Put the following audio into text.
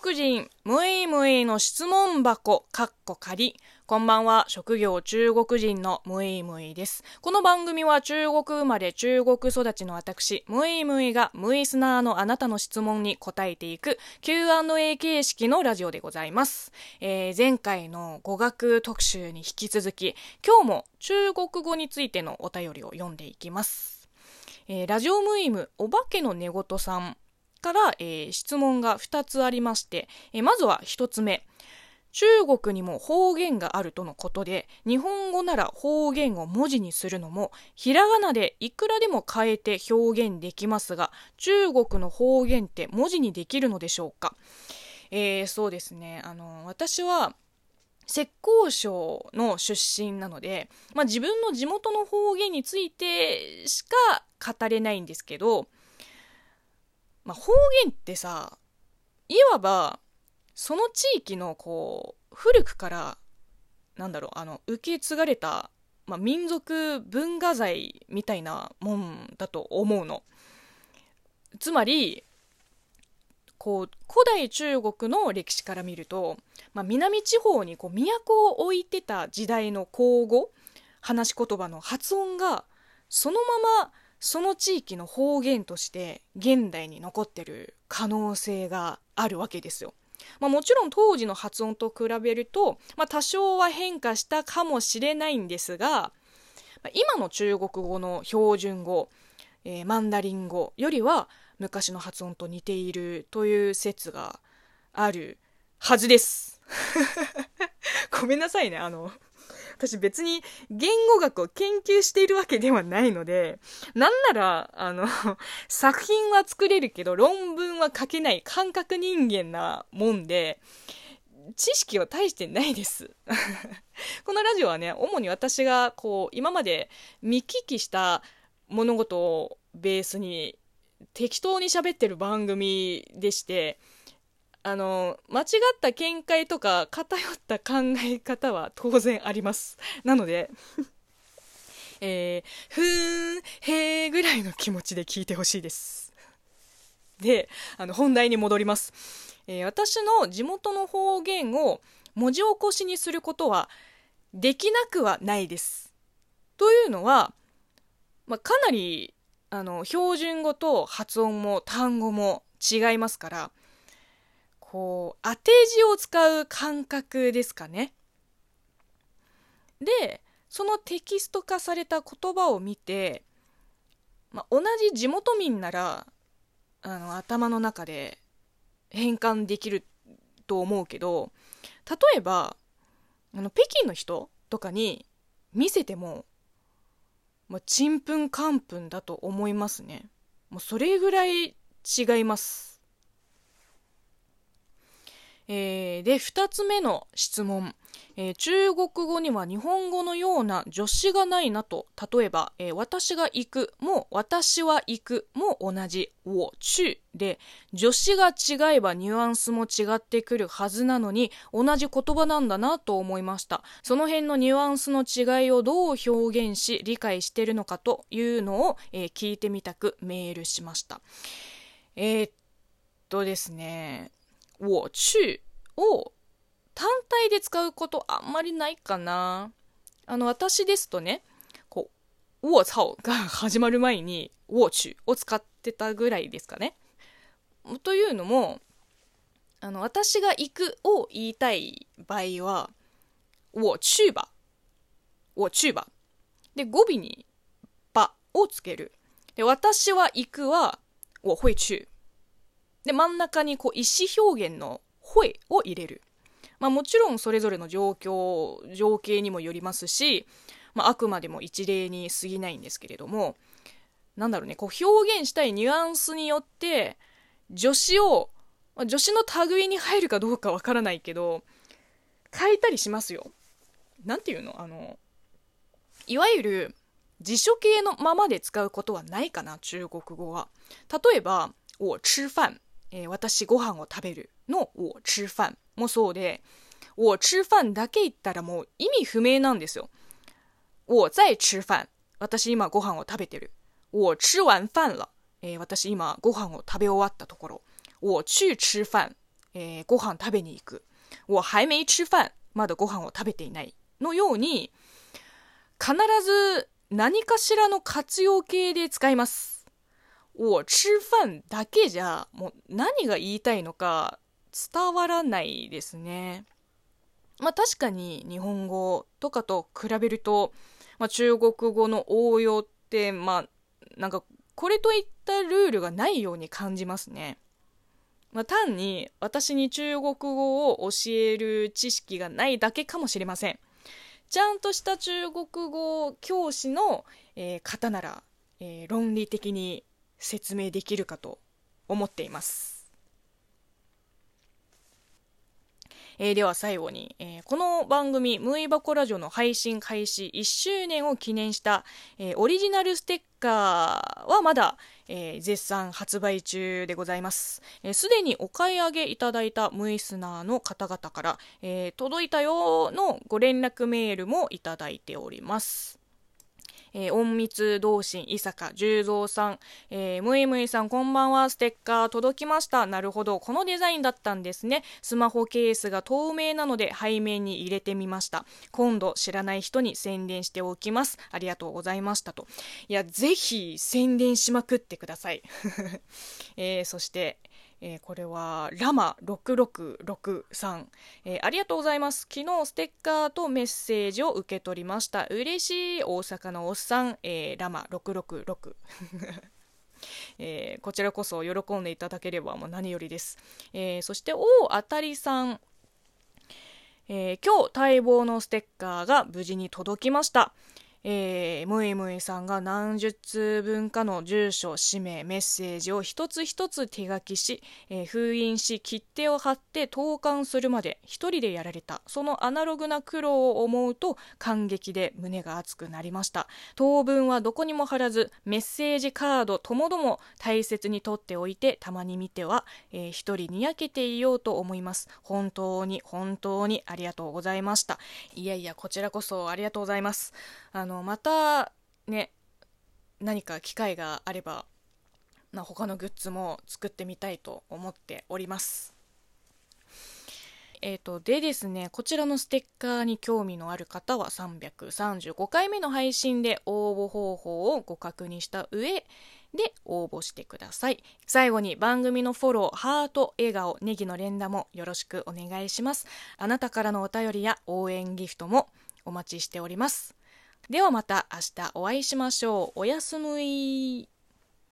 国人、むいむいの質問箱、かっこ仮。こんばんは、職業中国人のむいむいです。この番組は中国生まれ中国育ちの私、むいむいがムイスナーのあなたの質問に答えていく Q&A 形式のラジオでございます。えー、前回の語学特集に引き続き、今日も中国語についてのお便りを読んでいきます。えー、ラジオムイムお化けの寝言さんから、えー、質問が2つありまして、えー、まずは1つ目。中国にも方言があるとのことで、日本語なら方言を文字にするのも、ひらがなでいくらでも変えて表現できますが、中国の方言って文字にできるのでしょうか？えー、そうですね。あの、私は、浙江省の出身なので、まあ、自分の地元の方言についてしか語れないんですけど、まあ、方言ってさいわばその地域のこう古くからなんだろうあの受け継がれた、まあ、民族文化財みたいなもんだと思うの。つまりこう古代中国の歴史から見ると、まあ、南地方にこう都を置いてた時代の口語話し言葉の発音がそのままその地域の方言として現代に残ってる可能性があるわけですよ。まあ、もちろん当時の発音と比べると、まあ、多少は変化したかもしれないんですが、まあ、今の中国語の標準語、えー、マンダリン語よりは昔の発音と似ているという説があるはずです。ごめんなさいね。あの、私別に言語学を研究しているわけではないので、なんなら、あの、作品は作れるけど論文は書けない感覚人間なもんで、知識は大してないです。このラジオはね、主に私がこう、今まで見聞きした物事をベースに適当に喋ってる番組でして、あの、間違った見解とか偏った考え方は当然あります。なのでえー、ふーん、へーぐらいの気持ちで聞いてほしいです。で、あの、本題に戻ります。えー、私の地元の方言を文字起こしにすることはできなくはないです。というのは、まあ、かなり、あの、標準語と発音も単語も違いますから、こう、当て字を使う感覚ですかね。で、そのテキスト化された言葉を見て、まあ、同じ地元民なら、あの、頭の中で変換できると思うけど、例えば、あの、北京の人とかに見せても、ま、ちんぷんかんぷんだと思いますね。もうそれぐらい違います。えー、で、二つ目の質問。えー、中国語には日本語のような助詞がないなと。例えば、えー、私が行くも、私は行くも同じ、我去で、助詞が違えばニュアンスも違ってくるはずなのに、同じ言葉なんだなと思いました。その辺のニュアンスの違いをどう表現し、理解してるのかというのを、えー、聞いてみたくメールしました。えー、っとですね、我去を単体で使うことあんまりないかな。あの、私ですとね、こう、我操が始まる前に、我去を使ってたぐらいですかね。というのも、あの、私が行くを言いたい場合は、我去吧。我去吧。で、語尾に、ばをつける。で、私は行くは、我会去。で、真ん中にこう意思表現の声を入れる。まあもちろんそれぞれの状況、情景にもよりますし、まああくまでも一例に過ぎないんですけれども、なんだろうね、こう表現したいニュアンスによって、助詞を、まあ、助詞の類に入るかどうかわからないけど、変えたりしますよ。なんていうの？あの、いわゆる辞書形のままで使うことはないかな、中国語は。例えば、我吃飯。えー、私ご飯を食べるの我吃飯もそうで、我吃飯だけ言ったらもう意味不明なんですよ。我在吃飯。私今ご飯を食べてる。我吃完飯了。えー、私今ご飯を食べ終わったところ。我去吃飯。えー、ご飯食べに行く。我还没吃饭。まだご飯を食べていない。のように、必ず何かしらの活用形で使います。我吃飯だけじゃ、もう何が言いたいのか伝わらないですね。まあ確かに日本語とかと比べると、まあ、中国語の応用って、まあなんかこれといったルールがないように感じますね。まあ、単に私に中国語を教える知識がないだけかもしれません。ちゃんとした中国語教師の、えー、方なら、えー、論理的に説明できるかと思っています。えー、では最後に、えー、この番組、ムイバコラジオの配信開始1周年を記念した、えー、オリジナルステッカーはまだ、え絶賛発売中でございます。す、で、にお買い上げいただいたムイスナーの方々から、え届いたよのご連絡メールもいただいております。えー、隠密同心伊坂十三さん、えー、むいむいさんこんばんは、ステッカー届きました。なるほど、このデザインだったんですね。スマホケースが透明なので背面に入れてみました。今度知らない人に宣伝しておきます。ありがとうございましたと。いや、ぜひ宣伝しまくってください。えー、そして、えー、これはラマ6663、えー、ありがとうございます。昨日ステッカーとメッセージを受け取りました。嬉しい大阪のおっさん、えー、ラマ666 えー、こちらこそ喜んでいただければもう何よりです、えー、そしておあたりさん。えー、今日待望のステッカーが無事に届きました、えー、むいむいさんが何十通分かの住所、氏名、メッセージを一つ一つ手書きし、えー、封印し、切手を貼って投函するまで一人でやられた。そのアナログな苦労を思うと感激で胸が熱くなりました。当分はどこにも貼らず、メッセージカードともども大切に取っておいて、たまに見ては、えー、一人にやけていようと思います。本当に本当にありがとうございました。いやいや、こちらこそありがとうございます。あのまたね何か機会があればな他のグッズも作ってみたいと思っておりますえーと、でですね、こちらのステッカーに興味のある方は335回目の配信で応募方法をご確認した上で応募してください。最後に番組のフォロー、ハート、笑顔、ネギの連打もよろしくお願いします。あなたからのお便りや応援ギフトもお待ちしております。ではまた明日お会いしましょう。おやすみ。